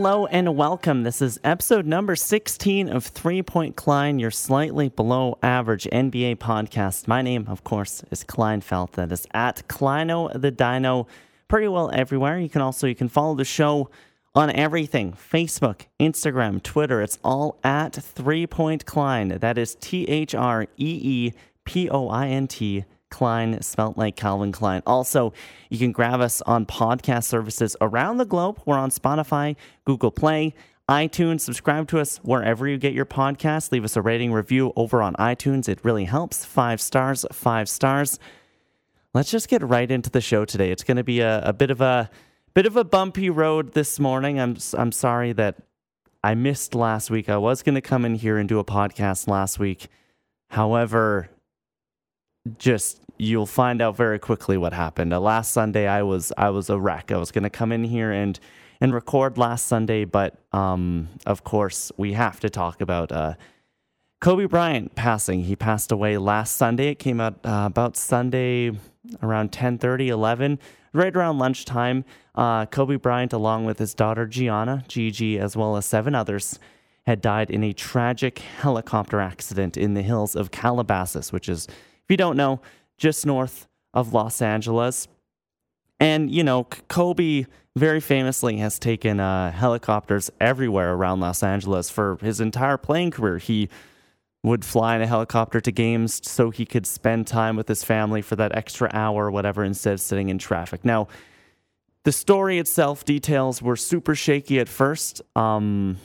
Hello and welcome. This is episode number 16 of Three Point Klein, your slightly below average NBA podcast. My name, of course, is Kleinfeld. That is at Kleino the Dino, pretty well everywhere. You can also you can follow the show on everything Facebook, Instagram, Twitter. It's all at Three Point Klein. That is T H R E E P O I N T Klein, spelt like Calvin Klein. Also, you can grab us on podcast services around the globe. We're on Spotify, Google Play, iTunes. Subscribe to us wherever you get your podcast. Leave us a rating review over on iTunes. It really helps. Five stars, five stars. Let's just get right into the show today. It's going to be a, a bit of a bit of a bumpy road this morning. I'm I'm sorry that I missed last week. I was going to come in here and do a podcast last week. However, just you'll find out very quickly what happened. Uh, last Sunday, I was I was a wreck. I was going to come in here and and record last Sunday, but um, of course we have to talk about uh, Kobe Bryant passing. He passed away last Sunday. It came out uh, about Sunday around 10:30, 11, right around lunchtime. Uh, Kobe Bryant, along with his daughter Gianna, Gigi, as well as seven others, had died in a tragic helicopter accident in the hills of Calabasas, which is if you don't know, just north of Los Angeles. And, you know, Kobe very famously has taken uh, helicopters everywhere around Los Angeles for his entire playing career. He would fly in a helicopter to games so he could spend time with his family for that extra hour or whatever instead of sitting in traffic. Now, the story itself, details were super shaky at first. Um,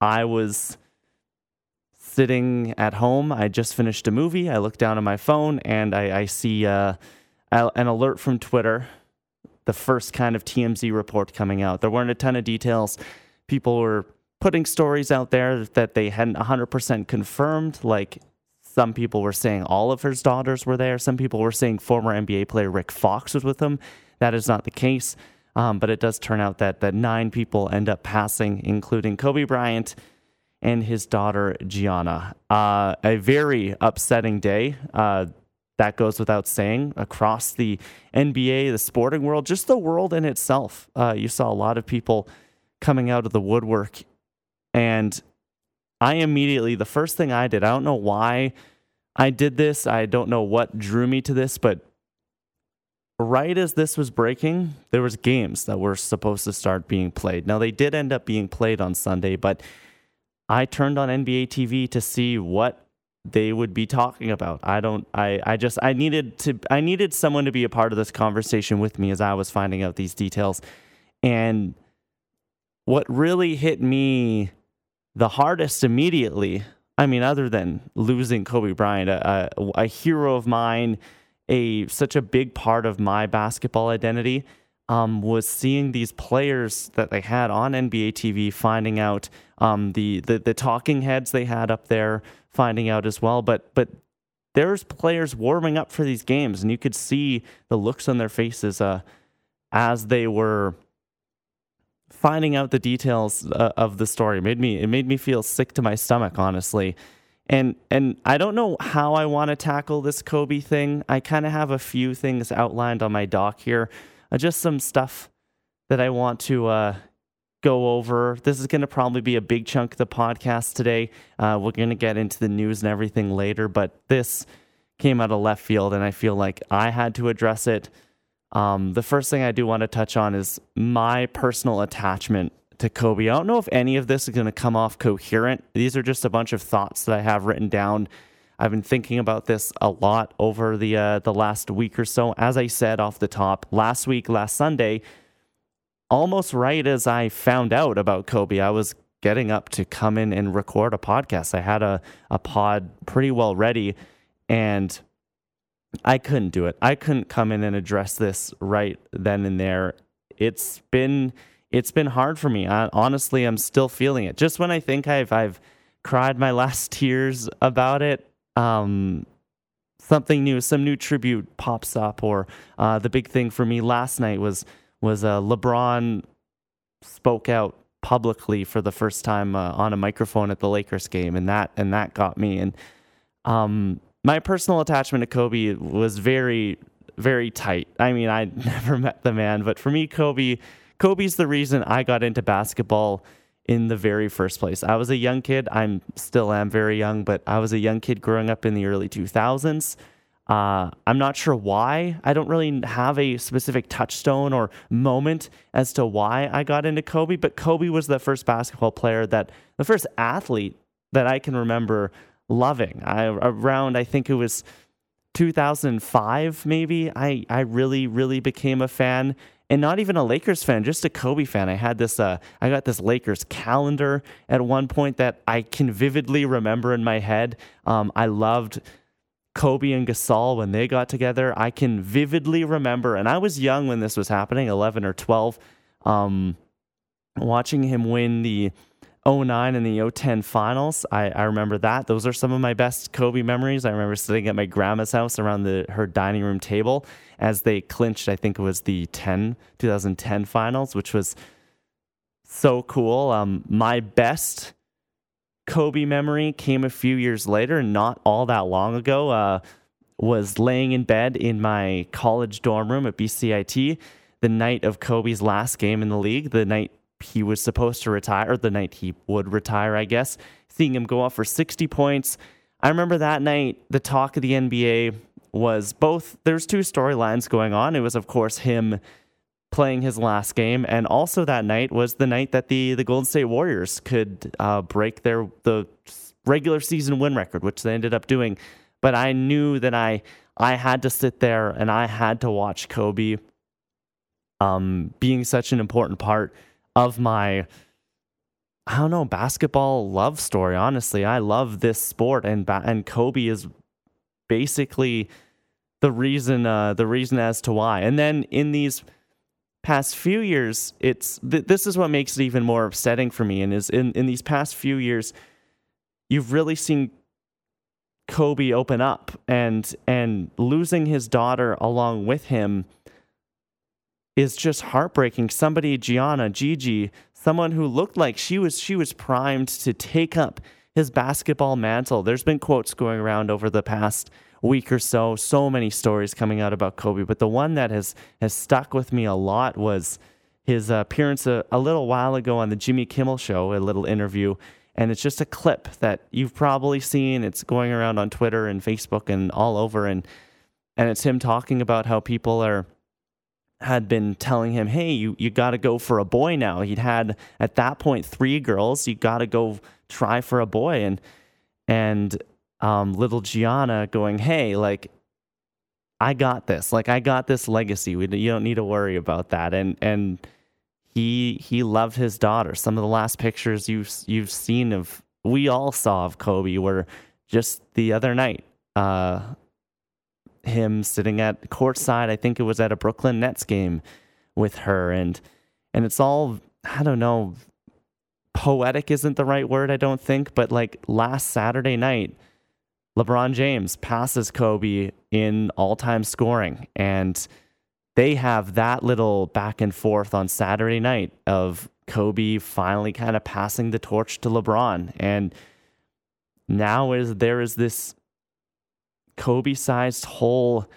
I was sitting at home. I just finished a movie. I look down on my phone and I, I see uh, an alert from Twitter, the first kind of TMZ report coming out. There weren't a ton of details. People were putting stories out there that they hadn't 100% confirmed. Like some people were saying all of his daughters were there. Some people were saying former NBA player Rick Fox was with him. That is not the case. Um, but it does turn out that, that nine people end up passing, including Kobe Bryant, and his daughter Gianna. Uh, a very upsetting day. Uh, that goes without saying across the NBA, the sporting world, just the world in itself. Uh, you saw a lot of people coming out of the woodwork. And I immediately, the first thing I did, I don't know why I did this. I don't know what drew me to this, but right as this was breaking, there was games that were supposed to start being played. Now they did end up being played on Sunday, but I turned on NBA TV to see what they would be talking about. I don't I I just I needed to I needed someone to be a part of this conversation with me as I was finding out these details. And what really hit me the hardest immediately, I mean other than losing Kobe Bryant, a, a, a hero of mine, a such a big part of my basketball identity, um, was seeing these players that they had on NBA TV finding out um, the, the the talking heads they had up there finding out as well. But but there's players warming up for these games, and you could see the looks on their faces uh, as they were finding out the details uh, of the story. It made me it made me feel sick to my stomach, honestly. And and I don't know how I want to tackle this Kobe thing. I kind of have a few things outlined on my doc here uh, just some stuff that I want to uh, go over. This is going to probably be a big chunk of the podcast today. Uh, we're going to get into the news and everything later, but this came out of left field, and I feel like I had to address it. Um, the first thing I do want to touch on is my personal attachment to Kobe. I don't know if any of this is going to come off coherent. These are just a bunch of thoughts that I have written down I've been thinking about this a lot over the uh, the last week or so. As I said off the top, last week, last Sunday, almost right as I found out about Kobe, I was getting up to come in and record a podcast. I had a, a pod pretty well ready and I couldn't do it. I couldn't come in and address this right then and there. It's been it's been hard for me. I, honestly, I'm still feeling it. Just when I think I've I've cried my last tears about it, um, something new, some new tribute pops up, or uh, the big thing for me last night was was uh, LeBron spoke out publicly for the first time uh, on a microphone at the Lakers game, and that and that got me. And um, my personal attachment to Kobe was very very tight. I mean, I never met the man, but for me, Kobe Kobe's the reason I got into basketball in the very first place. I was a young kid. I'm still am very young, but I was a young kid growing up in the early 2000s. Uh, I'm not sure why. I don't really have a specific touchstone or moment as to why I got into Kobe, but Kobe was the first basketball player that, the first athlete that I can remember loving. I, around, I think it was 2005, maybe, I, I really, really became a fan and not even a Lakers fan, just a Kobe fan. I had this, uh, I got this Lakers calendar at one point that I can vividly remember in my head. Um, I loved Kobe and Gasol when they got together. I can vividly remember, and I was young when this was happening, 11 or 12, um, watching him win the 09 and the 010 finals. I, I remember that. Those are some of my best Kobe memories. I remember sitting at my grandma's house around the her dining room table as they clinched, I think it was the 10, 2010 finals, which was so cool. Um, my best Kobe memory came a few years later, not all that long ago. Uh, was laying in bed in my college dorm room at BCIT the night of Kobe's last game in the league, the night he was supposed to retire, the night he would retire, I guess, seeing him go off for 60 points. I remember that night, the talk of the NBA was both, there's two storylines going on. It was, of course, him playing his last game, and also that night was the night that the, the Golden State Warriors could uh, break their the regular season win record, which they ended up doing. But I knew that I I had to sit there and I had to watch Kobe um, being such an important part of my I don't know basketball love story. Honestly, I love this sport, and and Kobe is basically the reason uh, the reason as to why. And then in these past few years, it's th- this is what makes it even more upsetting for me. And is in in these past few years, you've really seen Kobe open up and and losing his daughter along with him is just heartbreaking. Somebody, Gianna, Gigi, someone who looked like she was she was primed to take up his basketball mantle. There's been quotes going around over the past week or so, so many stories coming out about Kobe, but the one that has has stuck with me a lot was his appearance a, a little while ago on the Jimmy Kimmel show, a little interview, and it's just a clip that you've probably seen. It's going around on Twitter and Facebook and all over and and it's him talking about how people are had been telling him, "Hey, you you got to go for a boy now." He'd had at that point three girls. You got to go try for a boy, and and um, little Gianna going, "Hey, like I got this. Like I got this legacy. We, you don't need to worry about that." And and he he loved his daughter. Some of the last pictures you've you've seen of we all saw of Kobe were just the other night. Uh, him sitting at courtside. I think it was at a Brooklyn Nets game with her, and and it's all I don't know. Poetic isn't the right word, I don't think, but like last Saturday night, LeBron James passes Kobe in all-time scoring, and they have that little back and forth on Saturday night of Kobe finally kind of passing the torch to LeBron, and now is there is this Kobe sized hole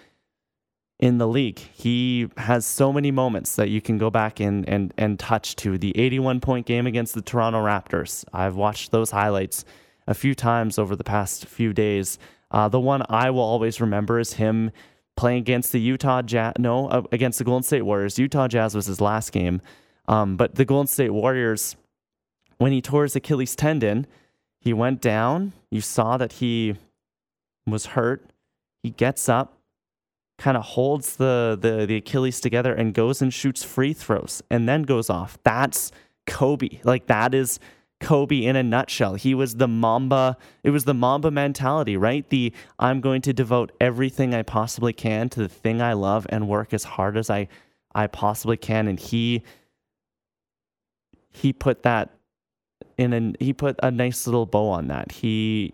in the league. He has so many moments that you can go back and, and, and touch to. The 81 point game against the Toronto Raptors. I've watched those highlights a few times over the past few days. Uh, the one I will always remember is him playing against the Utah Jazz. No, uh, against the Golden State Warriors. Utah Jazz was his last game. Um, but the Golden State Warriors, when he tore his Achilles tendon, he went down. You saw that he was hurt. He gets up, kind of holds the, the, the Achilles together and goes and shoots free throws and then goes off. That's Kobe. Like that is Kobe in a nutshell. He was the Mamba. It was the Mamba mentality, right? The I'm going to devote everything I possibly can to the thing I love and work as hard as I I possibly can. And he he put that in a he put a nice little bow on that. He,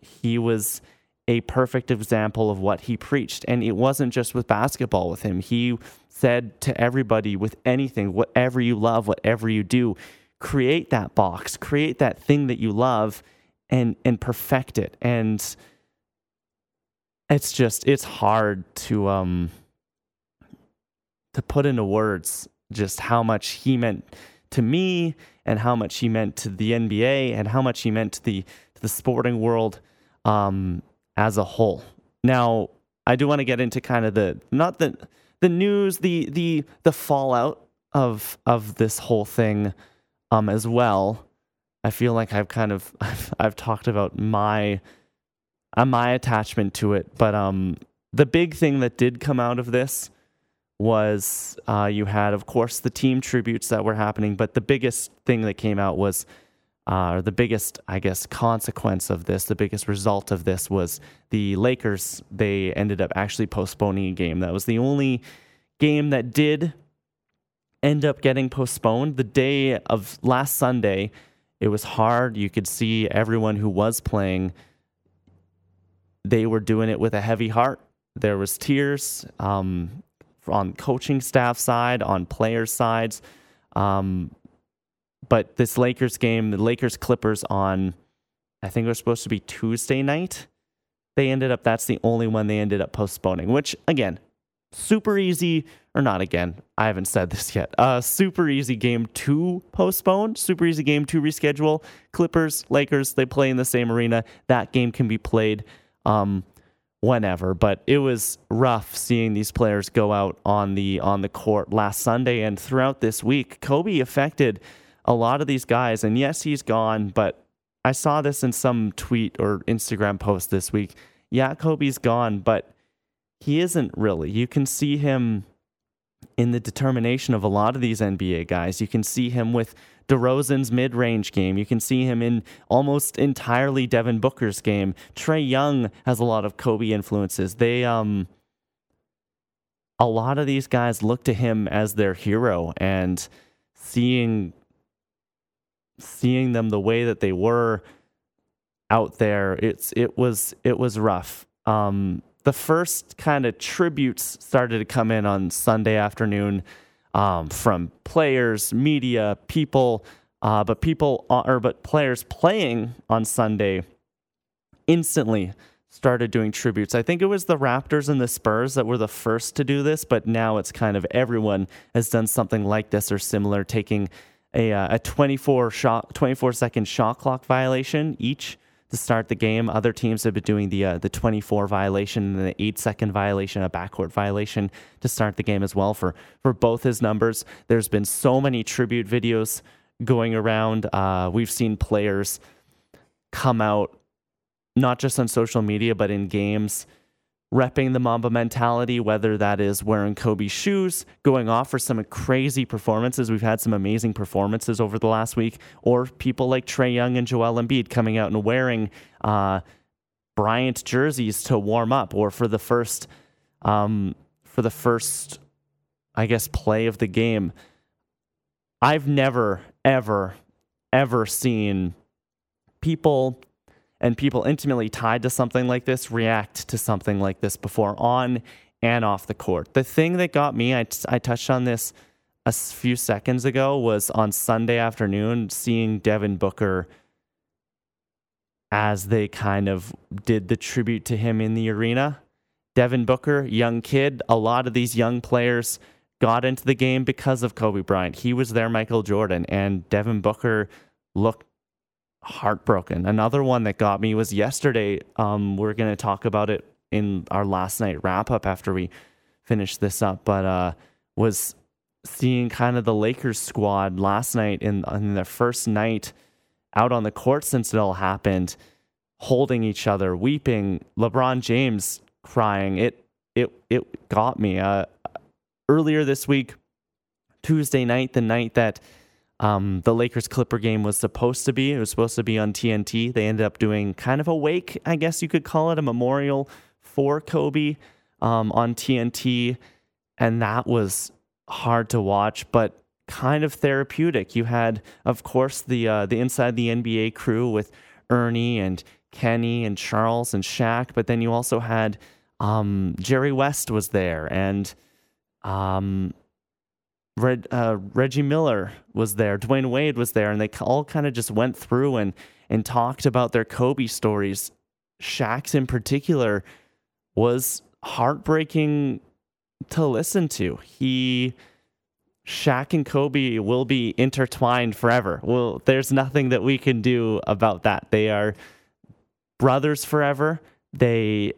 he was a perfect example of what he preached. And it wasn't just with basketball with him. He said to everybody with anything, whatever you love, whatever you do, create that box, create that thing that you love and and perfect it. And it's just it's hard to um to put into words just how much he meant to me and how much he meant to the NBA and how much he meant to the to the sporting world um, as a whole. Now, I do want to get into kind of the not the the news, the the the fallout of of this whole thing um as well. I feel like I've kind of I've, I've talked about my uh, my attachment to it, but um the big thing that did come out of this was uh, you had, of course, the team tributes that were happening, but the biggest thing that came out was, uh, the biggest, I guess, consequence of this, the biggest result of this was the Lakers. They ended up actually postponing a game. That was the only game that did end up getting postponed. The day of last Sunday, it was hard. You could see everyone who was playing, they were doing it with a heavy heart. There was tears um, on coaching staff side, on players' sides. Um, but this Lakers game, the Lakers Clippers on, I think it was supposed to be Tuesday night. They ended up, that's the only one they ended up postponing, which again, super easy, or not again, I haven't said this yet. Uh, super easy game to postpone, super easy game to reschedule. Clippers, Lakers, they play in the same arena. That game can be played um, whenever, but it was rough seeing these players go out on the on the court last Sunday and throughout this week. Kobe affected a lot of these guys, and yes, he's gone, but I saw this in some tweet or Instagram post this week. Yeah, Kobe's gone, but he isn't really. You can see him in the determination of a lot of these NBA guys. You can see him with DeRozan's mid range game. You can see him in almost entirely Devin Booker's game. Trae Young has a lot of Kobe influences. They, um, a lot of these guys look to him as their hero and seeing seeing them the way that they were out there it's it was it was rough um the first kind of tributes started to come in on Sunday afternoon um, from players, media, people, uh, but people uh, or but players playing on Sunday instantly started doing tributes. I think it was the Raptors and the Spurs that were the first to do this, but now it's kind of everyone has done something like this or similar, taking a uh, a 24 shot 24 second shot clock violation each to start the game. Other teams have been doing the uh, the 24 violation and the eight second violation, a backcourt violation to start the game as well for for both his numbers. There's been so many tribute videos going around. Uh, we've seen players come out not just on social media but in games repping the Mamba mentality, whether that is wearing Kobe shoes, going off for some crazy performances. We've had some amazing performances over the last week, or people like Trae Young and Joel Embiid coming out and wearing uh, Bryant jerseys to warm up, or for the first, um, for the first, I guess, play of the game. I've never, ever, ever seen people and people intimately tied to something like this react to something like this before on and off the court. The thing that got me, I, I touched on this a few seconds ago, was on Sunday afternoon seeing Devin Booker as they kind of did the tribute to him in the arena. Devin Booker, young kid, a lot of these young players got into the game because of Kobe Bryant. He was their Michael Jordan, and Devin Booker looked heartbroken. Another one that got me was yesterday. Um, we're going to talk about it in our last night wrap up after we finish this up, but uh, was seeing kind of the Lakers squad last night in, in their first night out on the court since it all happened, holding each other, weeping. LeBron James crying. It it it got me. Uh, earlier this week, Tuesday night, the night that um, the Lakers Clipper game was supposed to be. It was supposed to be on TNT. They ended up doing kind of a wake, I guess you could call it, a memorial for Kobe um, on TNT. And that was hard to watch, but kind of therapeutic. You had, of course, the uh, the inside the NBA crew with Ernie and Kenny and Charles and Shaq, but then you also had um, Jerry West was there and um, Reg, uh, Reggie Miller was there, Dwyane Wade was there, and they all kind of just went through and and talked about their Kobe stories. Shaq's in particular was heartbreaking to listen to. He Shaq and Kobe will be intertwined forever. Well, there's nothing that we can do about that. They are brothers forever. They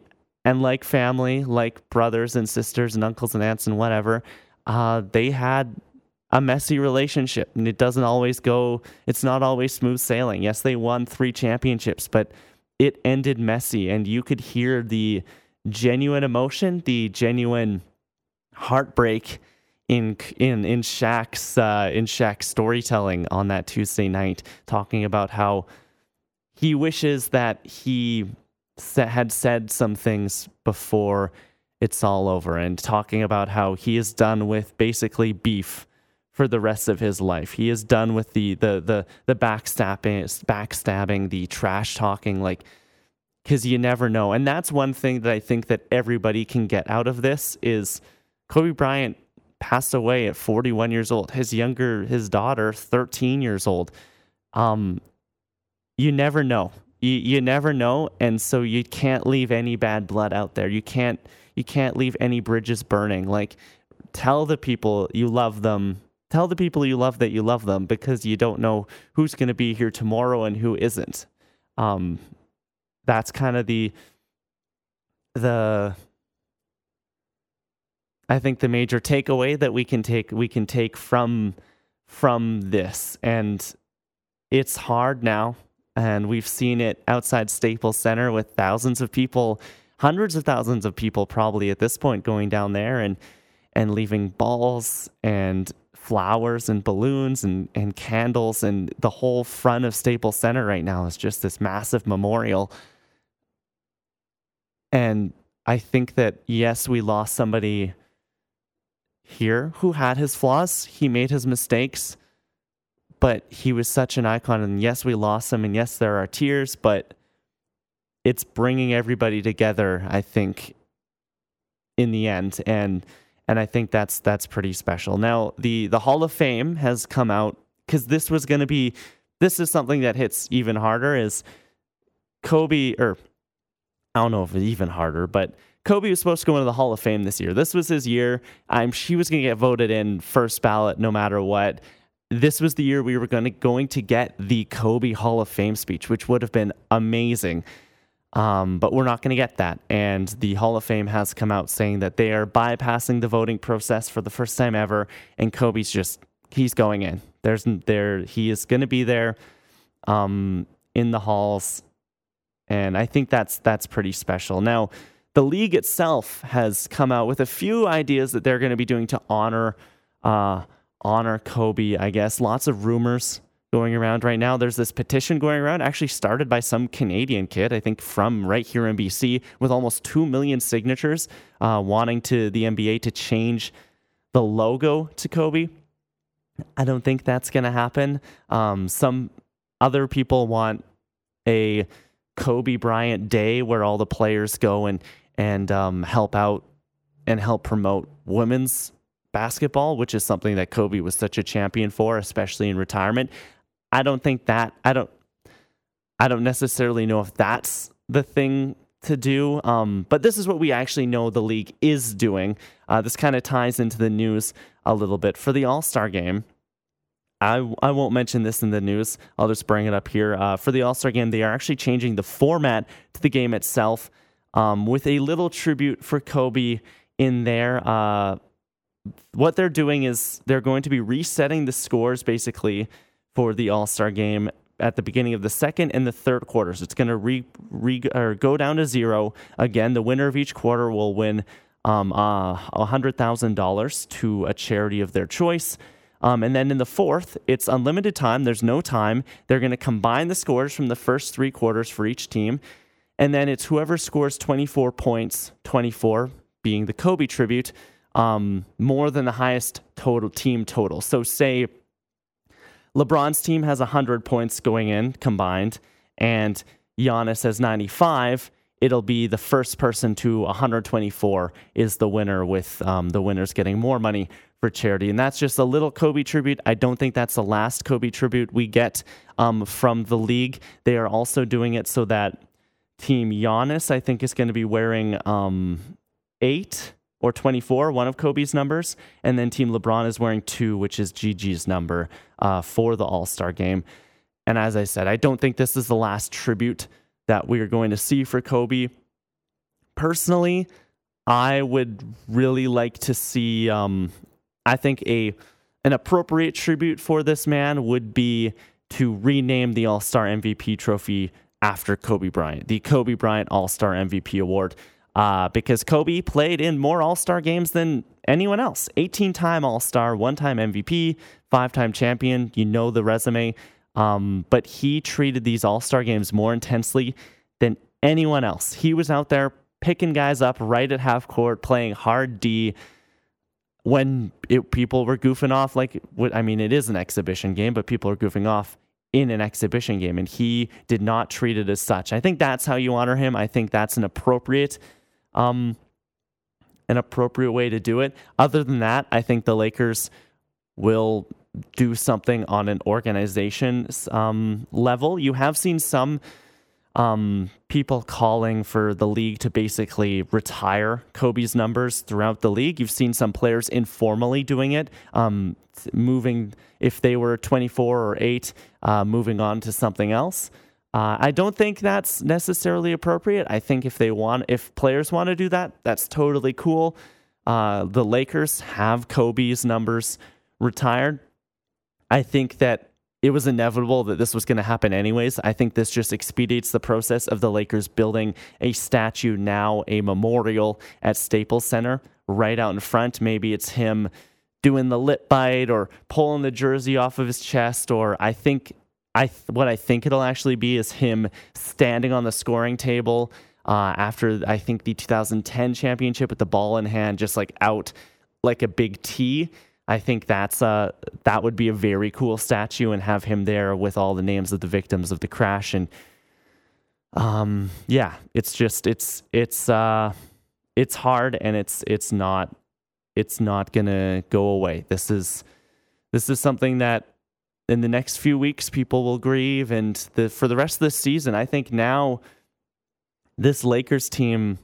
and like family, like brothers and sisters and uncles and aunts and whatever, uh, they had a messy relationship and it doesn't always go it's not always smooth sailing. Yes they won three championships but it ended messy and you could hear the genuine emotion the genuine heartbreak in in in Shaq's uh, in Shaq's storytelling on that Tuesday night talking about how he wishes that he had said some things before it's all over and talking about how he is done with basically beef for the rest of his life. He is done with the the the the backstabbing, backstabbing, the trash talking, like because you never know. And that's one thing that I think that everybody can get out of this is Kobe Bryant passed away at 41 years old. His younger, his daughter, 13 years old. Um, you never know. You you never know, and so you can't leave any bad blood out there. You can't you can't leave any bridges burning. Like tell the people you love them tell the people you love that you love them because you don't know who's going to be here tomorrow and who isn't. Um, that's kind of the the I think the major takeaway that we can take we can take from from this and it's hard now and we've seen it outside Staples Center with thousands of people hundreds of thousands of people probably at this point going down there and and leaving balls and flowers and balloons and, and candles and the whole front of Staples Center right now is just this massive memorial. And I think that yes, we lost somebody here who had his flaws. He made his mistakes, but he was such an icon. And yes, we lost him. And yes, there are tears, but it's bringing everybody together, I think, in the end. And and I think that's that's pretty special. Now the the Hall of Fame has come out because this was going to be this is something that hits even harder is Kobe or I don't know if it's even harder, but Kobe was supposed to go into the Hall of Fame this year. This was his year. I'm she was going to get voted in first ballot no matter what. This was the year we were going to going to get the Kobe Hall of Fame speech, which would have been amazing. Um, but we're not going to get that. And the Hall of Fame has come out saying that they are bypassing the voting process for the first time ever. And Kobe's just, he's going in. There's there, he is going to be there um, in the halls. And I think that's, that's pretty special. Now, the league itself has come out with a few ideas that they're going to be doing to honor, uh, honor Kobe, I guess. Lots of rumors going around right now. There's this petition going around, actually started by some Canadian kid, I think from right here in BC, with almost 2 million signatures uh, wanting to the NBA to change the logo to Kobe. I don't think that's going to happen. Um, some other people want a Kobe Bryant Day where all the players go and and um, help out and help promote women's basketball, which is something that Kobe was such a champion for, especially in retirement. I don't think that I don't I don't necessarily know if that's the thing to do. Um, but this is what we actually know the league is doing. Uh, this kind of ties into the news a little bit for the All Star game. I, I won't mention this in the news. I'll just bring it up here. Uh, for the All Star game, they are actually changing the format to the game itself um, with a little tribute for Kobe in there. Uh, what they're doing is they're going to be resetting the scores basically for the All Star game at the beginning of the second and the third quarters. It's going to re, re, or go down to zero. Again, the winner of each quarter will win um, uh, $100,000 to a charity of their choice. Um, and then in the fourth, it's unlimited time. There's no time. They're going to combine the scores from the first three quarters for each team. And then it's whoever scores 24 points, 24 being the Kobe tribute, um, more than the highest total team total. So, say LeBron's team has 100 points going in combined, and Giannis has 95. It'll be the first person to 124 is the winner, with um, the winners getting more money for charity. And that's just a little Kobe tribute. I don't think that's the last Kobe tribute we get um, from the league. They are also doing it so that Team Giannis, I think, is going to be wearing um, eight or 24, one of Kobe's numbers, and then Team LeBron is wearing two, which is Gigi's number uh, for the All Star game. And as I said, I don't think this is the last tribute that we are going to see for Kobe. Personally, I would really like to see. Um, I think a an appropriate tribute for this man would be to rename the All Star MVP trophy after Kobe Bryant, the Kobe Bryant All Star MVP award, uh, because Kobe played in more All Star games than anyone else. 18 time All Star, one time MVP, five time champion. You know the resume. Um, but he treated these All Star games more intensely than anyone else. He was out there picking guys up right at half court, playing hard D when it, people were goofing off. Like, I mean, it is an exhibition game, but people are goofing off in an exhibition game, and he did not treat it as such. I think that's how you honor him. I think that's an appropriate. Um, an appropriate way to do it. Other than that, I think the Lakers will do something on an organization um, level. You have seen some um, people calling for the league to basically retire Kobe's numbers throughout the league. You've seen some players informally doing it, um, moving if they were 24 or 8, uh, moving on to something else. Uh, I don't think that's necessarily appropriate. I think if they want, if players want to do that, that's totally cool. Uh, the Lakers have Kobe's numbers retired. I think that it was inevitable that this was going to happen anyways. I think this just expedites the process of the Lakers building a statue now, a memorial at Staples Center right out in front. Maybe it's him doing the lip bite or pulling the jersey off of his chest or I think I what I think it'll actually be is him standing on the scoring table uh, after I think the 2010 championship with the ball in hand, just like out like a big T I think that's uh that would be a very cool statue and have him there with all the names of the victims of the crash and um yeah, it's just it's it's uh it's hard and it's it's not it's not to go away. This is this is something that in the next few weeks people will grieve and the for the rest of this season, I think now this Lakers team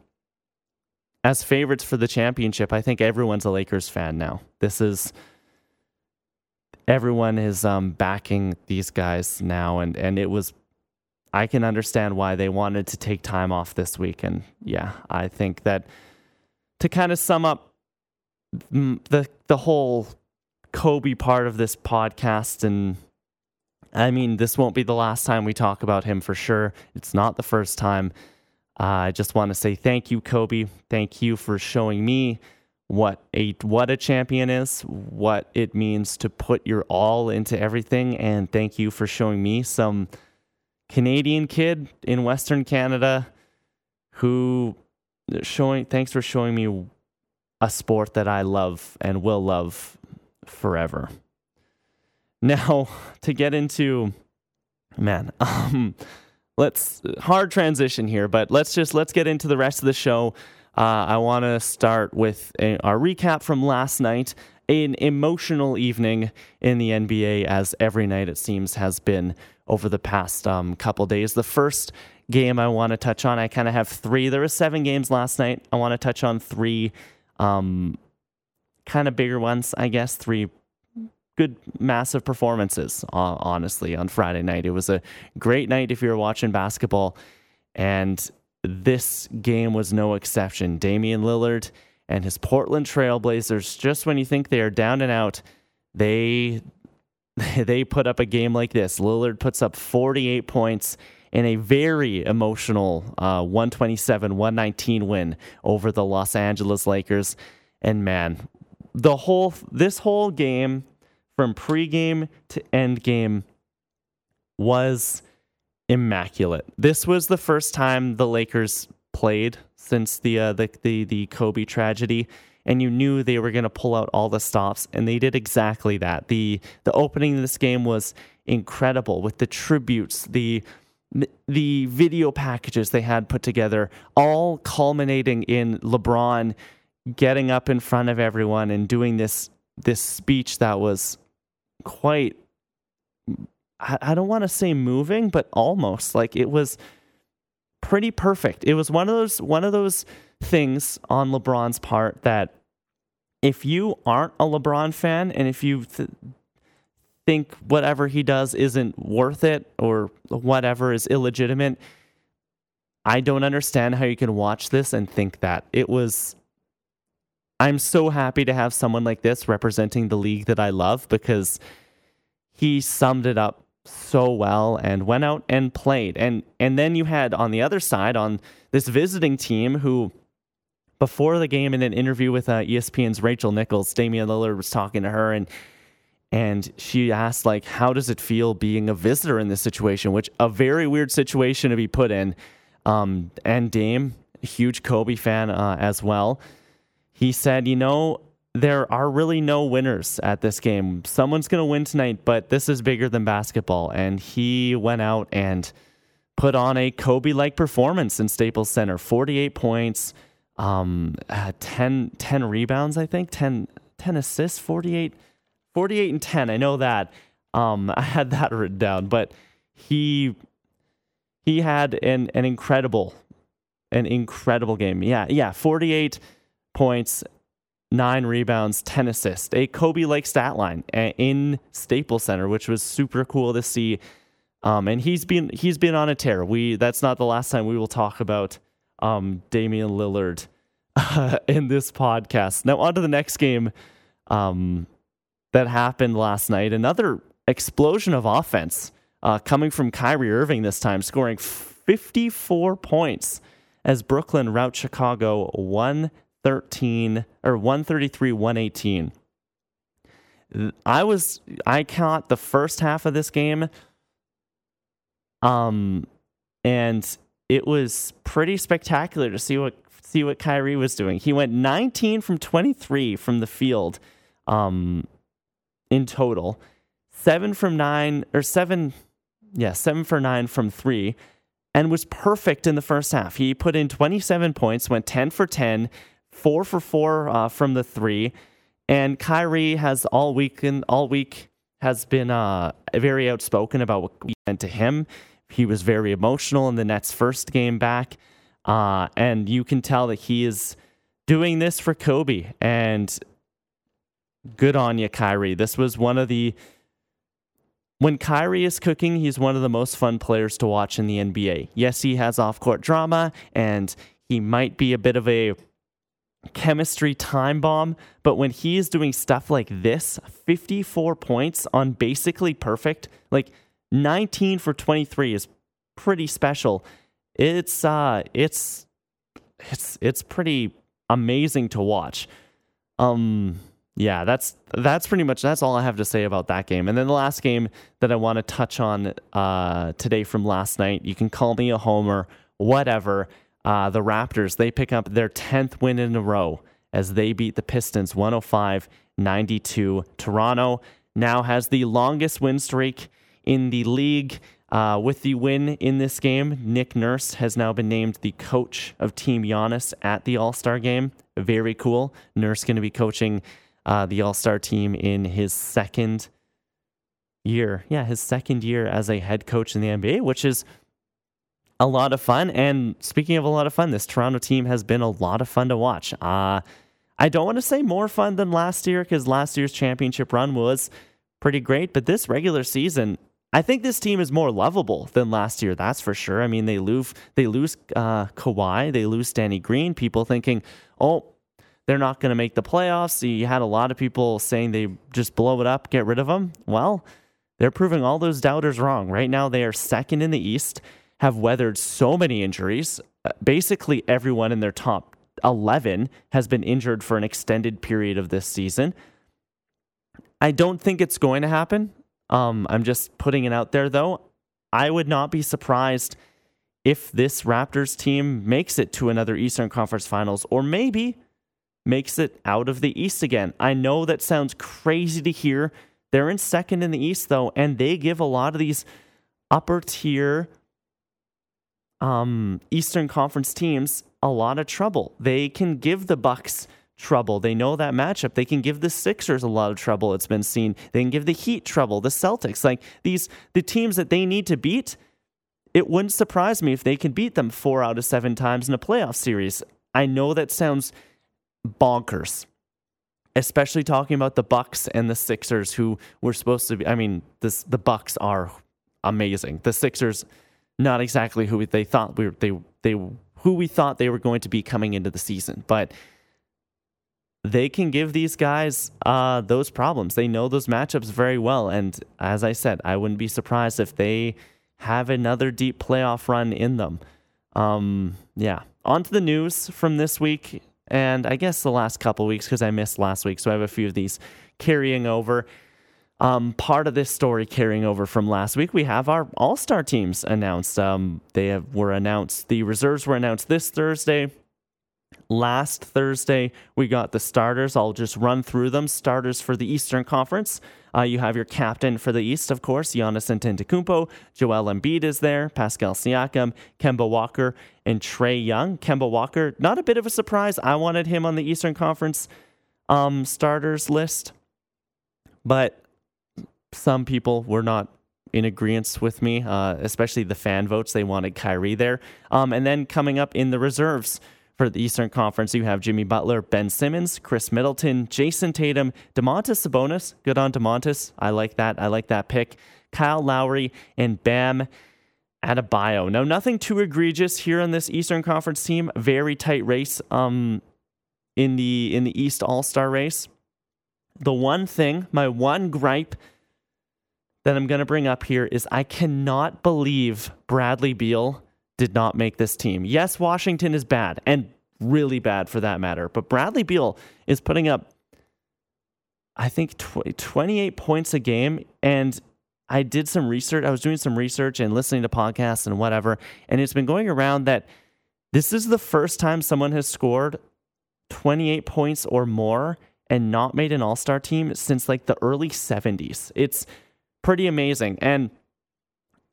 as favorites for the championship, I think everyone's a Lakers fan now. This is everyone is um, backing these guys now, and and it was. I can understand why they wanted to take time off this week, and yeah, I think that to kind of sum up the the whole Kobe part of this podcast, and I mean, this won't be the last time we talk about him for sure. It's not the first time. Uh, I just want to say thank you, Kobe. Thank you for showing me what a what a champion is, what it means to put your all into everything, and thank you for showing me some Canadian kid in Western Canada who showing thanks for showing me a sport that I love and will love forever. Now, to get into man, um let's hard transition here, but let's just let's get into the rest of the show. Uh, I want to start with a, our recap from last night. An emotional evening in the NBA, as every night it seems has been over the past um, couple days. The first game I want to touch on, I kind of have three. There were seven games last night. I want to touch on three um, kind of bigger ones, I guess. Three good, massive performances, honestly, on Friday night. It was a great night if you were watching basketball. And this game was no exception. Damian Lillard and his Portland Trailblazers, just when you think they are down and out, they they put up a game like this. Lillard puts up 48 points in a very emotional uh, 127 119 win over the Los Angeles Lakers. And man, the whole this whole game from pregame to endgame was immaculate. This was the first time the Lakers played since the uh, the, the the Kobe tragedy and you knew they were going to pull out all the stops and they did exactly that. The the opening of this game was incredible with the tributes, the the video packages they had put together, all culminating in LeBron getting up in front of everyone and doing this this speech that was quite I, don't want to say moving, but almost like it was pretty perfect. It was one of those one of those things on LeBron's part that if you aren't a LeBron fan and if you th- think whatever he does isn't worth it or whatever is illegitimate, I don't understand how you can watch this and think that. It was. I'm so happy to have someone like this representing the league that I love because he summed it up so well and went out and played. And and then you had on the other side on this visiting team who before the game in an interview with uh, ESPN's Rachel Nichols, Damian Lillard was talking to her and and she asked like how does it feel being a visitor in this situation? Which a very weird situation to be put in. Um, and dame huge kobe fan uh, as well he said you know there are really no winners at this game someone's going to win tonight but this is bigger than basketball and he went out and put on a kobe like performance in staples center 48 points um, uh, 10, 10 rebounds i think 10, 10 assists 48 48 and 10. I know that. Um, I had that written down, but he he had an an incredible an incredible game. Yeah, yeah, 48 points, 9 rebounds, 10 assists. A Kobe like stat line in Staples Center, which was super cool to see. Um, and he's been he's been on a tear. We that's not the last time we will talk about um, Damian Lillard uh, in this podcast. Now on to the next game. Um, that happened last night. Another explosion of offense uh, coming from Kyrie Irving this time, scoring 54 points as Brooklyn rout Chicago 113 or 133 118. I was I caught the first half of this game um and it was pretty spectacular to see what see what Kyrie was doing. He went 19 from 23 from the field. Um in total. Seven from nine, or seven, yeah, seven for nine from three, and was perfect in the first half. He put in 27 points, went 10 for 10, four for four uh, from the three. And Kyrie has all week and all week has been uh, very outspoken about what we meant to him. He was very emotional in the Nets' first game back, uh, and you can tell that he is doing this for Kobe. And good on you, Kyrie. This was one of the when Kyrie is cooking, he's one of the most fun players to watch in the NBA. Yes, he has off-court drama and he might be a bit of a chemistry time bomb, but when he is doing stuff like this, 54 points on basically perfect, like 19 for 23 is pretty special. It's uh it's it's it's pretty amazing to watch. Um yeah, that's that's pretty much that's all I have to say about that game. And then the last game that I want to touch on uh, today from last night, you can call me a homer, whatever. Uh, the Raptors they pick up their tenth win in a row as they beat the Pistons 105-92. Toronto now has the longest win streak in the league. Uh, with the win in this game, Nick Nurse has now been named the coach of Team Giannis at the All Star game. Very cool. Nurse going to be coaching uh, the All Star team in his second year. Yeah, his second year as a head coach in the NBA, which is a lot of fun. And speaking of a lot of fun, this Toronto team has been a lot of fun to watch. Uh, I don't want to say more fun than last year because last year's championship run was pretty great, but this regular season, I think this team is more lovable than last year. That's for sure. I mean, they lose they lose uh, Kawhi, they lose Danny Green. People thinking, oh, they're not going to make the playoffs. You had a lot of people saying they just blow it up, get rid of them. Well, they're proving all those doubters wrong. Right now, they are second in the East, have weathered so many injuries. Uh, basically, everyone in their top 11 has been injured for an extended period of this season. I don't think it's going to happen. Um, I'm just putting it out there, though. I would not be surprised if this Raptors team makes it to another Eastern Conference Finals, or maybe makes it out of the East again. I know that sounds crazy to hear. They're in second in the East, though, and they give a lot of these upper tier um, Eastern Conference teams a lot of trouble. They can give the Bucks trouble. They know that matchup. They can give the Sixers a lot of trouble. It's been seen. They can give the Heat trouble. The Celtics, like these, the teams that they need to beat. It wouldn't surprise me if they can beat them four out of seven times in a playoff series. I know that sounds bonkers, especially talking about the Bucks and the Sixers, who were supposed to be. I mean, this the Bucks are amazing. The Sixers, not exactly who they thought we were, they they who we thought they were going to be coming into the season, but they can give these guys uh, those problems. They know those matchups very well, and as I said, I wouldn't be surprised if they have another deep playoff run in them. Um, yeah. On to the news from this week, and I guess the last couple weeks because I missed last week, so I have a few of these carrying over. Um, part of this story carrying over from last week, we have our All Star teams announced. Um, they have, were announced. The reserves were announced this Thursday. Last Thursday, we got the starters. I'll just run through them. Starters for the Eastern Conference. Uh, you have your captain for the East, of course, Giannis Antetokounmpo. Joel Embiid is there. Pascal Siakam, Kemba Walker, and Trae Young. Kemba Walker, not a bit of a surprise. I wanted him on the Eastern Conference um, starters list, but some people were not in agreement with me, uh, especially the fan votes. They wanted Kyrie there. Um, and then coming up in the reserves, for the Eastern Conference, you have Jimmy Butler, Ben Simmons, Khris Middleton, Jayson Tatum, Domantas Sabonis. Good on Domantas. I like that. I like that pick. Kyle Lowry and Bam Adebayo. Now, nothing too egregious here on this Eastern Conference team. Very tight race um, in the in the East All Star race. The one thing, my one gripe that I'm going to bring up here is I cannot believe Bradley Beal did not make this team. Yes, Washington is bad and really bad for that matter, but Bradley Beal is putting up, I think, tw- 28 points a game. And I did some research. I was doing some research and listening to podcasts and whatever. And it's been going around that this is the first time someone has scored 28 points or more and not made an all star team since like the early 70s. It's pretty amazing. And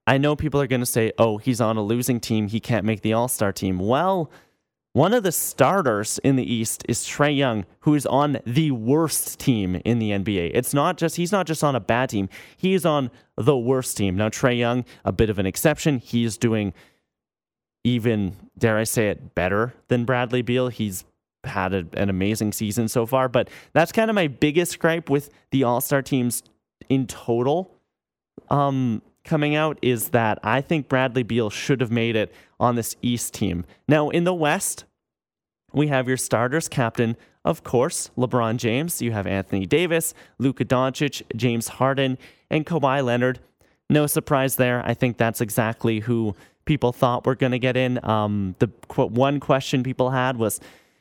I know people are going to say, oh, he's on a losing team. He can't make the All Star team. Well, one of the starters in the East is Trae Young, who is on the worst team in the NBA. It's not just, he's not just on a bad team, he is on the worst team. Now, Trae Young, a bit of an exception. He's doing even, dare I say it, better than Bradley Beal. He's had a, an amazing season so far, but that's kind of my biggest gripe with the All Star teams in total. Um, coming out is that I think Bradley Beal should have made it on this East team. Now, in the West, we have your starters captain, of course, LeBron James. You have Anthony Davis, Luka Doncic, James Harden, and Kawhi Leonard. No surprise there. I think that's exactly who people thought were going to get in. Um, the one question people had was,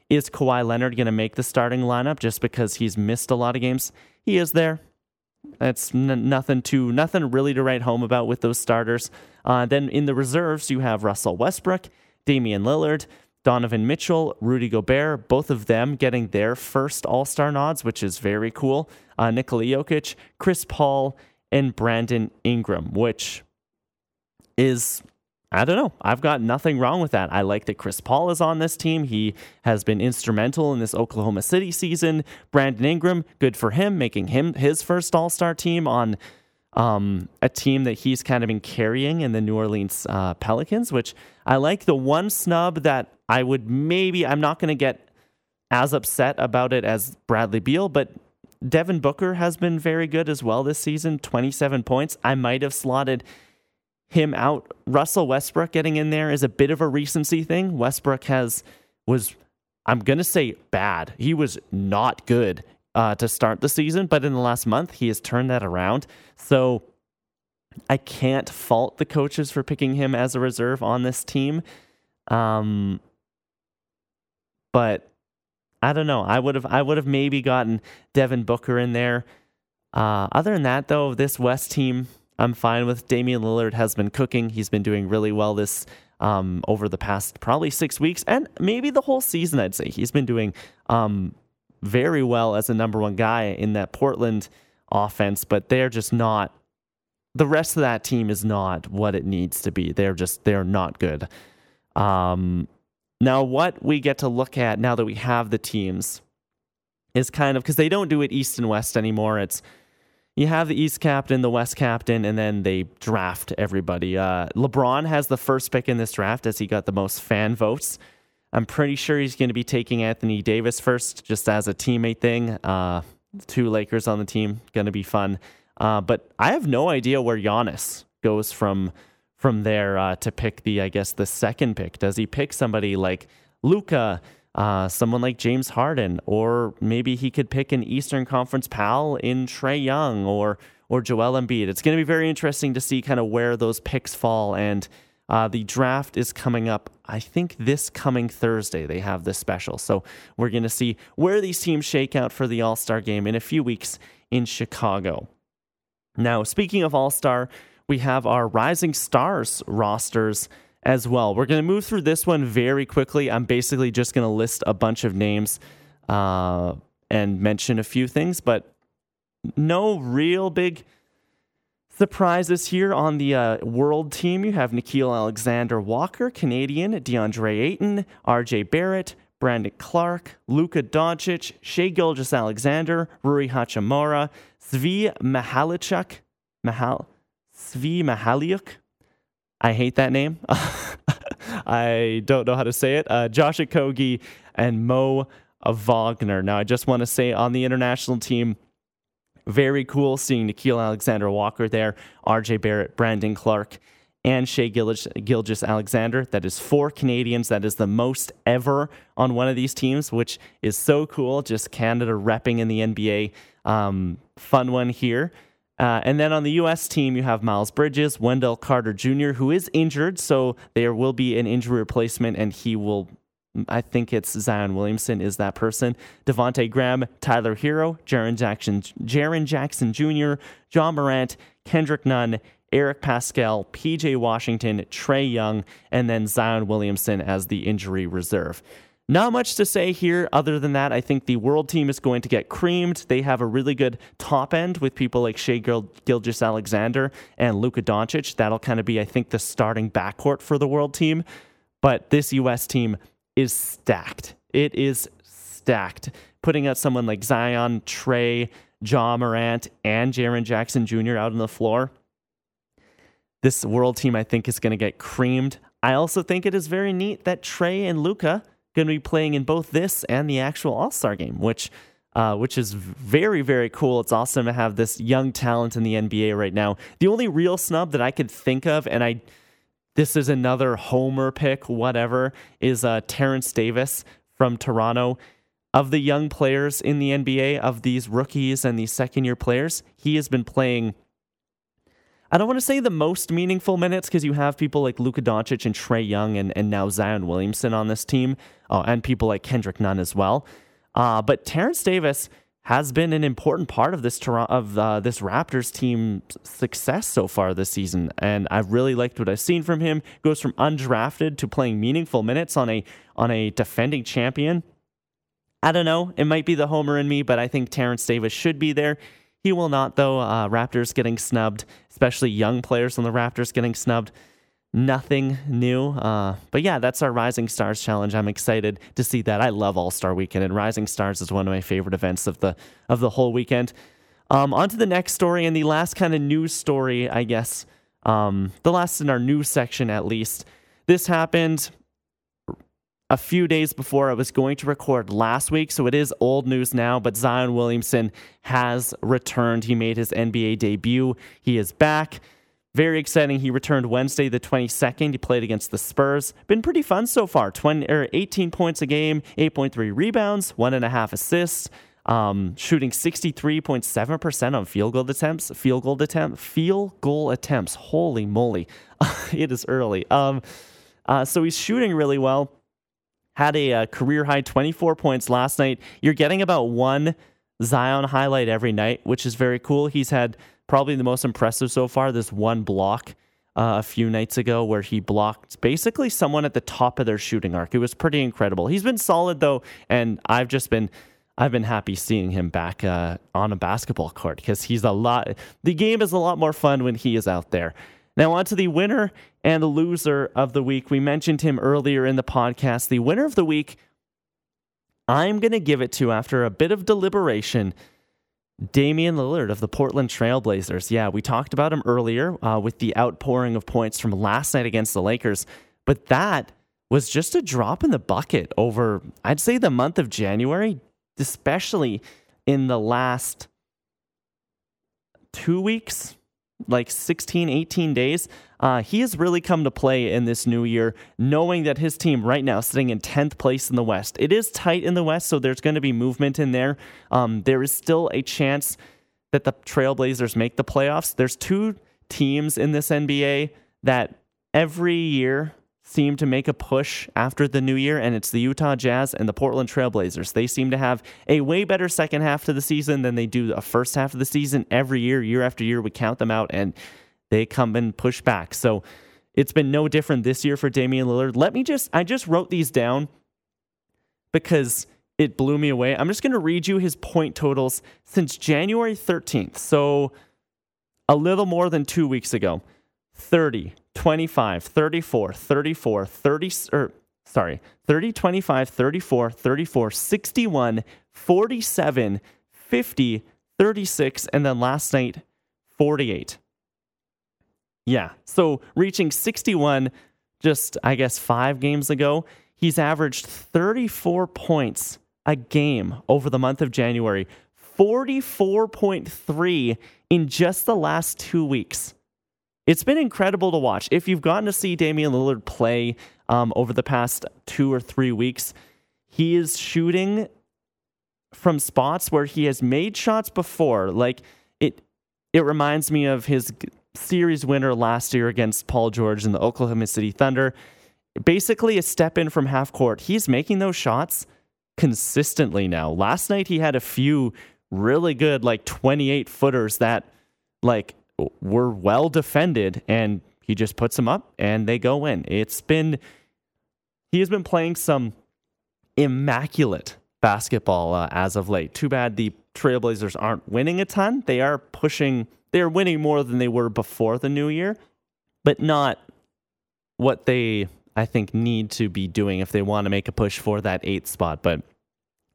is Kawhi Leonard going to make the starting lineup just because he's missed a lot of games? He is there. That's n- nothing to nothing really to write home about with those starters. Uh, then in the reserves, you have Russell Westbrook, Damian Lillard, Donovan Mitchell, Rudy Gobert, both of them getting their first All Star nods, which is very cool. Uh, Nikola Jokic, Chris Paul, and Brandon Ingram, which is I don't know. I've got nothing wrong with that. I like that Chris Paul is on this team. He has been instrumental in this Oklahoma City season. Brandon Ingram, good for him, making him his first All Star team on um, a team that he's kind of been carrying in the New Orleans uh, Pelicans, which I like. The one snub that I would maybe, I'm not going to get as upset about it as Bradley Beal, but Devin Booker has been very good as well this season 27 points. I might have slotted him out. Russell Westbrook getting in there is a bit of a recency thing. Westbrook has was I'm going to say bad. He was not good uh, to start the season, but in the last month he has turned that around. So I can't fault the coaches for picking him as a reserve on this team. Um, but I don't know. I would have I would have maybe gotten Devin Booker in there. Uh, other than that, though, this West team I'm fine with. Damian Lillard has been cooking. He's been doing really well this um, over the past probably six weeks and maybe the whole season. I'd say he's been doing um, very well as a number one guy in that Portland offense, but they're just not. The rest of that team is not what it needs to be. They're just they're not good. Um, now, what we get to look at now that we have the teams is kind of because they don't do it East and West anymore. It's you have the East captain, the West captain, and then they draft everybody. Uh, LeBron has the first pick in this draft as he got the most fan votes. I'm pretty sure he's going to be taking Anthony Davis first, just as a teammate thing. Uh, two Lakers on the team, going to be fun. Uh, but I have no idea where Giannis goes from from there uh, to pick the, I guess, the second pick. Does he pick somebody like Luka, uh, someone like James Harden, or maybe he could pick an Eastern Conference pal in Trae Young or or Joel Embiid? It's going to be very interesting to see kind of where those picks fall. And uh, the draft is coming up. I think this coming Thursday they have this special, so we're going to see where these teams shake out for the All Star game in a few weeks in Chicago. Now, speaking of All Star we have our Rising Stars rosters as well. We're going to move through this one very quickly. I'm basically just going to list a bunch of names uh, and mention a few things, but no real big surprises here on the uh, world team. You have Nickeil Alexander Walker, Canadian, DeAndre Ayton, RJ Barrett, Brandon Clarke, Luka Doncic, Shai Gilgeous-Alexander, Rui Hachimura, Svi Mykhailiuk, Mahal, Svi Mykhailiuk. I hate that name. I don't know how to say it. Uh, Josh Okogie and Mo Wagner. Now, I just want to say on the international team, very cool seeing Nickeil Alexander Walker there, RJ Barrett, Brandon Clarke, and Shai Gilgeous Alexander. That is four Canadians. That is the most ever on one of these teams, which is so cool. Just Canada repping in the NBA. Um, fun one here. Uh, and then on the U.S. team, you have Miles Bridges, Wendell Carter Jr., who is injured, so there will be an injury replacement, and he will. I think it's Zion Williamson is that person. Devonte Graham, Tyler Herro, Jaren Jackson, Jaren Jackson Jr., Ja Morant, Kendrick Nunn, Eric Paschall, PJ Washington, Trae Young, and then Zion Williamson as the injury reserve. Not much to say here other than that. I think the world team is going to get creamed. They have a really good top end with people like Shai Gil- Gilgeous-Alexander and Luka Doncic. That'll kind of be, I think, the starting backcourt for the world team. But this U.S. team is stacked. It is stacked. Putting out someone like Zion, Trae, Ja Morant, and Jaren Jackson Jr. out on the floor. This world team, I think, is going to get creamed. I also think it is very neat that Trae and Luka going to be playing in both this and the actual All Star game, which uh, which is very very cool. It's awesome to have this young talent in the NBA right now. The only real snub that I could think of, and I this is another homer pick, whatever, is uh, Terence Davis from Toronto. Of the young players in the NBA, of these rookies and these second year players, he has been playing I don't want to say the most meaningful minutes because you have people like Luka Doncic and Trae Young and, and now Zion Williamson on this team, uh, and people like Kendrick Nunn as well. Uh, but Terence Davis has been an important part of this of uh, this Raptors team success so far this season, and I've really liked what I've seen from him. Goes from undrafted to playing meaningful minutes on a on a defending champion. I don't know. It might be the homer in me, but I think Terence Davis should be there. He will not, though. Uh, Raptors getting snubbed, especially young players on the Raptors getting snubbed. Nothing new. Uh, but yeah, that's our Rising Stars challenge. I'm excited to see that. I love All Star Weekend, and Rising Stars is one of my favorite events of the of the whole weekend. Um, on to the next story and the last kind of news story, I guess. Um, the last in our news section, at least. This happened a few days before I was going to record last week, so it is old news now, but Zion Williamson has returned. He made his NBA debut. He is back. Very exciting. He returned Wednesday, the 22nd. He played against the Spurs. Been pretty fun so far. 20, or er, 18 points a game, 8.3 rebounds, one and a half assists. Um, shooting 63.7% on field goal attempts. Field goal attempt. Field goal attempts. Holy moly. it is early. Um, uh, so he's shooting really well had a, a uh, career high 24 points last night. You're getting about one Zion highlight every night, which is very cool. He's had probably the most impressive so far. This one block uh, a few nights ago where he blocked basically someone at the top of their shooting arc. It was pretty incredible. He's been solid though, and I've just been I've been happy seeing him back uh, on a basketball court because he's a lot. The game is a lot more fun when he is out there. Now, on to the winner and the loser of the week. We mentioned him earlier in the podcast. The winner of the week, I'm going to give it to, after a bit of deliberation, Damian Lillard of the Portland Trailblazers. Yeah, we talked about him earlier uh, with the outpouring of points from last night against the Lakers, but that was just a drop in the bucket over, I'd say, the month of January, especially in the last two weeks, like 16, 18 days. Uh, he has really come to play in this new year, knowing that his team right now sitting in 10th place in the West. It is tight in the West, so there's going to be movement in there. Um, there is still a chance that the Trailblazers make the playoffs. There's two teams in this NBA that every year seem to make a push after the new year, and it's the Utah Jazz and the Portland Trailblazers. They seem to have a way better second half to the season than they do a first half of the season. Every year, year after year, we count them out, and they come and push back. So it's been no different this year for Damian Lillard. Let me just, I just wrote these down because it blew me away. I'm just going to read you his point totals since January 13th. So a little more than two weeks ago 30, 25, 34, 34, 30, or sorry, 30, 25, 34, 34, 61, 47, 50, 36, and then last night, 48. Yeah. So reaching 61 just, I guess, five games ago, he's averaged 34 points a game over the month of January, 44.3 in just the last two weeks. It's been incredible to watch. If you've gotten to see Damian Lillard play um, over the past two or three weeks, he is shooting from spots where he has made shots before. Like it, it reminds me of his series winner last year against Paul George in the Oklahoma City Thunder. Basically, a step in from half court. He's making those shots consistently now. Last night, he had a few really good, like 28 footers that, like, were well defended, and he just puts them up and they go in. It's been, he has been playing some immaculate basketball uh, as of late. Too bad the Trailblazers aren't winning a ton. They are pushing, they're winning more than they were before the new year, but not what they, I think, need to be doing if they want to make a push for that eighth spot. But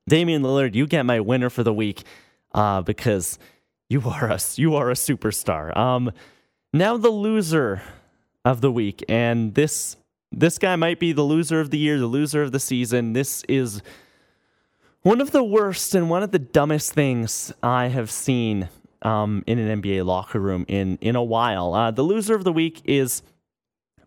Damian Lillard, you get my winner for the week uh, because you are a you are a superstar. Um, now the loser of the week, and this this guy might be the loser of the year, the loser of the season. This is one of the worst and one of the dumbest things I have seen um, in an NBA locker room in in a while. Uh, the loser of the week is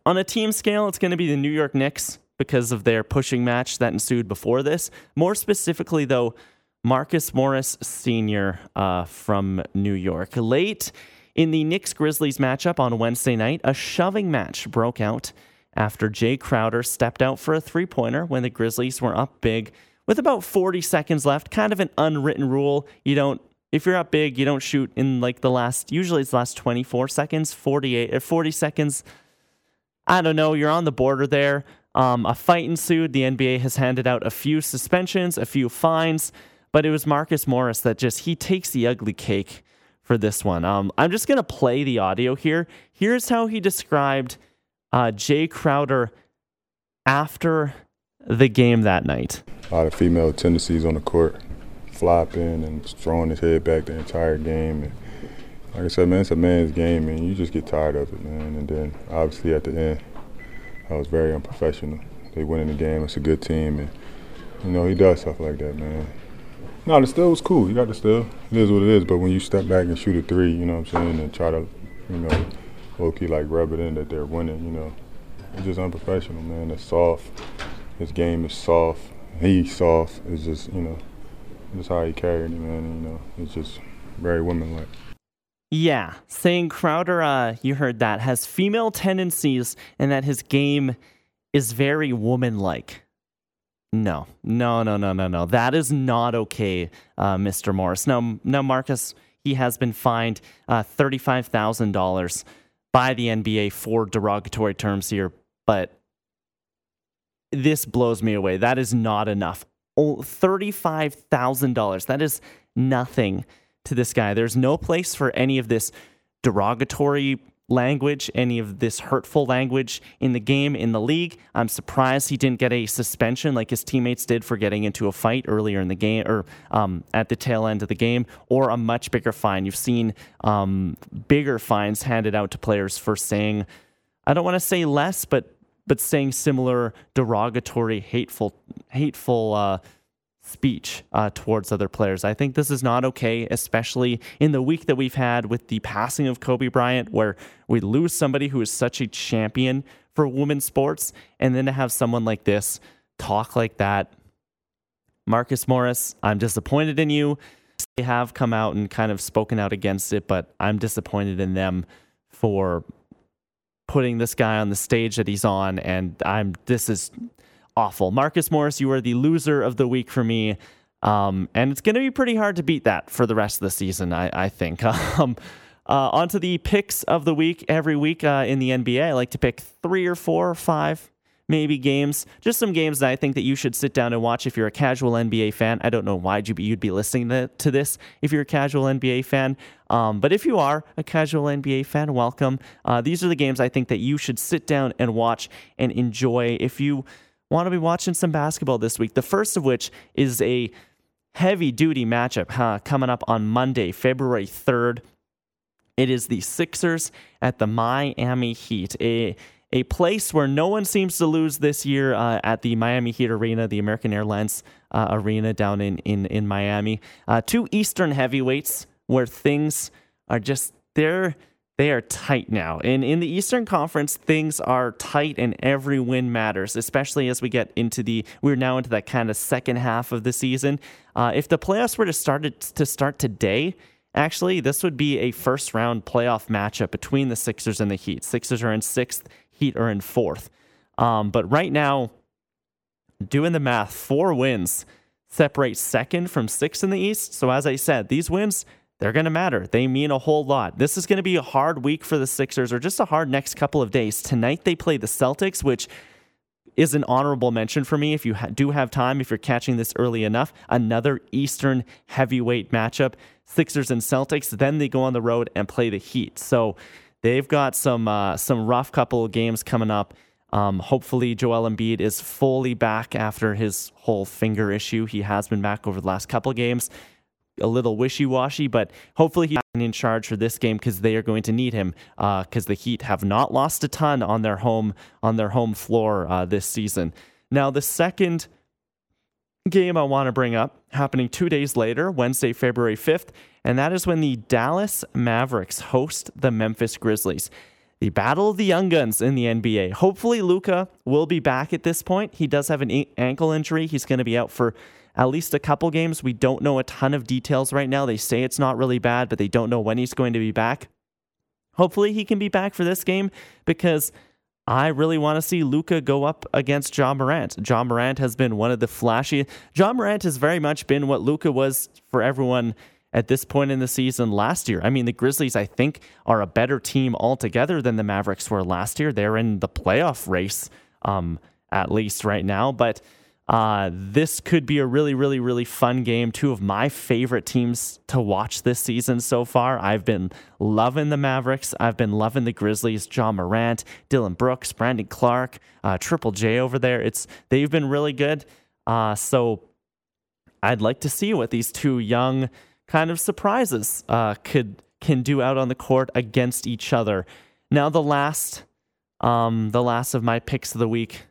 on a team scale. It's going to be the New York Knicks because of their pushing match that ensued before this. More specifically, though Marcus Morris Sr. Uh, from New York. Late in the Knicks Grizzlies matchup on Wednesday night, a shoving match broke out after Jae Crowder stepped out for a three pointer when the Grizzlies were up big with about 40 seconds left. Kind of an unwritten rule. You don't, if you're up big, you don't shoot in like the last, usually it's the last 24 seconds, 48 or 40 seconds. I don't know. You're on the border there. Um, a fight ensued. The NBA has handed out a few suspensions, a few fines. But it was Marcus Morris that just he takes the ugly cake for this one. Um, I'm just gonna play the audio here. Here's how he described uh, Jae Crowder after the game that night. A lot of female tendencies on the court, flopping and throwing his head back the entire game. And like I said, man, it's a man's game, and you just get tired of it, man. And then obviously at the end, I was very unprofessional. They win in the game. It's a good team, and you know he does stuff like that, man. No, the still was cool. You got the still. It is what it is. But when you step back and shoot a three, you know what I'm saying, and try to, you know, low key like rub it in that they're winning, you know, it's just unprofessional, man. It's soft. His game is soft. He's soft. It's just, you know, just how he carried it, man. You know, it's just very womanlike. Yeah, saying Crowder, uh, you heard that, has female tendencies and that his game is very womanlike. No, no, no, no, no, no. That is not okay, uh, Mr. Morris. Now, now, Marcus, he has been fined uh, thirty-five thousand dollars by the NBA for derogatory terms here, but this blows me away. That is not enough. Oh, Oh, thirty-five thousand dollars. That is nothing to this guy. There's no place for any of this derogatory language, any of this hurtful language in the game, in the league. I'm surprised he didn't get a suspension like his teammates did for getting into a fight earlier in the game or um, at the tail end of the game, or a much bigger fine. You've seen um, bigger fines handed out to players for saying, I don't want to say less, but but saying similar derogatory, hateful, hateful uh, speech uh, towards other players. I think this is not okay, especially in the week that we've had with the passing of Kobe Bryant, where we lose somebody who is such a champion for women's sports, and then to have someone like this talk like that. Marcus Morris, I'm disappointed in you. They have come out and kind of spoken out against it, but I'm disappointed in them for putting this guy on the stage that he's on, and I'm this is awful. Marcus Morris, you are the loser of the week for me. Um, and it's going to be pretty hard to beat that for the rest of the season, I, I think. Um, uh, on to the picks of the week. Every week uh, in the NBA, I like to pick three or four or five maybe games, just some games that I think that you should sit down and watch if you're a casual NBA fan. I don't know why you'd be, you'd be listening to, this if you're a casual NBA fan, um, but if you are a casual NBA fan, welcome. Uh, these are the games I think that you should sit down and watch and enjoy if you want to be watching some basketball this week. The first of which is a heavy duty matchup huh, coming up on Monday, February 3rd. It is the Sixers at the Miami Heat, a a place where no one seems to lose this year uh, at the Miami Heat Arena, the American Airlines uh, Arena down in in in Miami. Uh, two Eastern heavyweights where things are just they're they are tight now. And in the Eastern Conference, things are tight and every win matters, especially as we get into the, we're now into that kind of second half of the season. Uh, if the playoffs were to start, to start today, actually, this would be a first round playoff matchup between the Sixers and the Heat. Sixers are in sixth, Heat are in fourth. Um, but right now, doing the math, four wins separate second from sixth in the East. So as I said, these wins, they're going to matter. They mean a whole lot. This is going to be a hard week for the Sixers, or just a hard next couple of days. Tonight they play the Celtics, which is an honorable mention for me if you ha- do have time, if you're catching this early enough. Another Eastern heavyweight matchup, Sixers and Celtics. Then they go on the road and play the Heat. So they've got some uh, some rough couple of games coming up. Um, hopefully, Joel Embiid is fully back after his whole finger issue. He has been back over the last couple of games a little wishy washy, but hopefully he's in charge for this game because they are going to need him. Because uh, the Heat have not lost a ton on their home on their home floor uh, this season. Now the second game I want to bring up happening two days later, Wednesday, February fifth, and that is when the Dallas Mavericks host the Memphis Grizzlies. The battle of the young guns in the NBA. Hopefully, Luka will be back at this point. He does have an ankle injury. He's going to be out for at least a couple games. We don't know a ton of details right now. They say it's not really bad, but they don't know when he's going to be back. Hopefully, he can be back for this game because I really want to see Luka go up against Ja Morant. Ja Morant has been one of the flashy. Ja Morant has very much been what Luka was for everyone at this point in the season last year. I mean, the Grizzlies, I think, are a better team altogether than the Mavericks were last year. They're in the playoff race, um, at least right now. But uh, this could be a really, really, really fun game. Two of my favorite teams to watch this season so far. I've been loving the Mavericks. I've been loving the Grizzlies. Ja Morant, Dillon Brooks, Brandon Clarke, uh, Triple J over there. It's they've been really good. Uh, so I'd like to see what these two young kind of surprises uh, could can do out on the court against each other. Now the last, um, the last of my picks of the week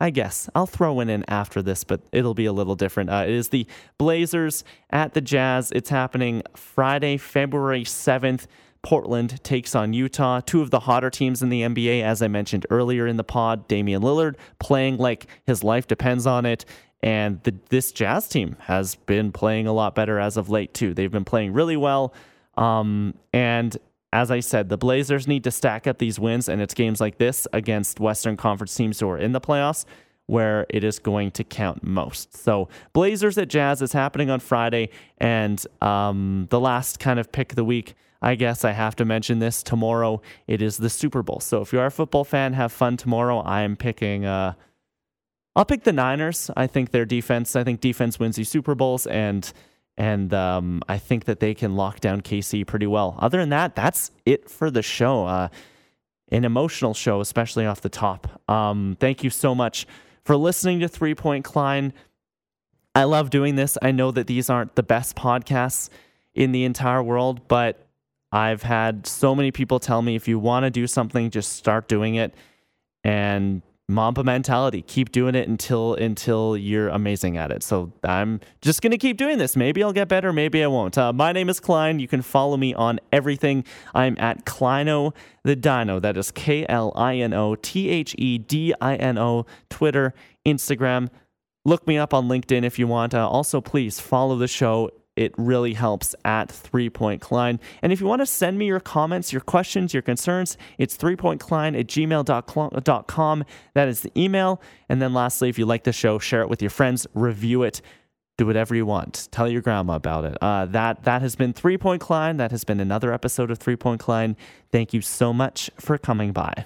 I guess I'll throw one in after this, but it'll be a little different. Uh, it is the Blazers at the Jazz. It's happening Friday, February 7th. Portland takes on Utah, two of the hotter teams in the NBA, as I mentioned earlier in the pod. Damian Lillard playing like his life depends on it. And the, this Jazz team has been playing a lot better as of late, too. They've been playing really well. Um, and as I said, the Blazers need to stack up these wins, and it's games like this against Western Conference teams who are in the playoffs where it is going to count most. So, Blazers at Jazz is happening on Friday, and um, the last kind of pick of the week. I guess I have to mention this. Tomorrow it is the Super Bowl. So if you are a football fan, have fun tomorrow. I am picking. Uh, I'll pick the Niners. I think their defense. I think defense wins these Super Bowls, and and um, I think that they can lock down KC pretty well. Other than that, that's it for the show. Uh, an emotional show, especially off the top. Um, thank you so much for listening to Three Point Klein. I love doing this. I know that these aren't the best podcasts in the entire world, but I've had so many people tell me if you want to do something, just start doing it. And Mamba mentality. Keep doing it until until you're amazing at it. So I'm just gonna keep doing this. Maybe I'll get better. Maybe I won't. Uh, my name is Klein. You can follow me on everything. I'm at Kleino the Dino. That is K L I N O T H E D I N O. Twitter, Instagram. Look me up on LinkedIn if you want. Uh, also, please follow the show it really helps at Three Point Klein. And if you want to send me your comments, your questions, your concerns, it's threepointklein at gmail.com. That is the email. And then lastly, if you like the show, share it with your friends, review it, do whatever you want. Tell your grandma about it. Uh, that, that has been Three Point Klein. That has been another episode of Three Point Klein. Thank you so much for coming by.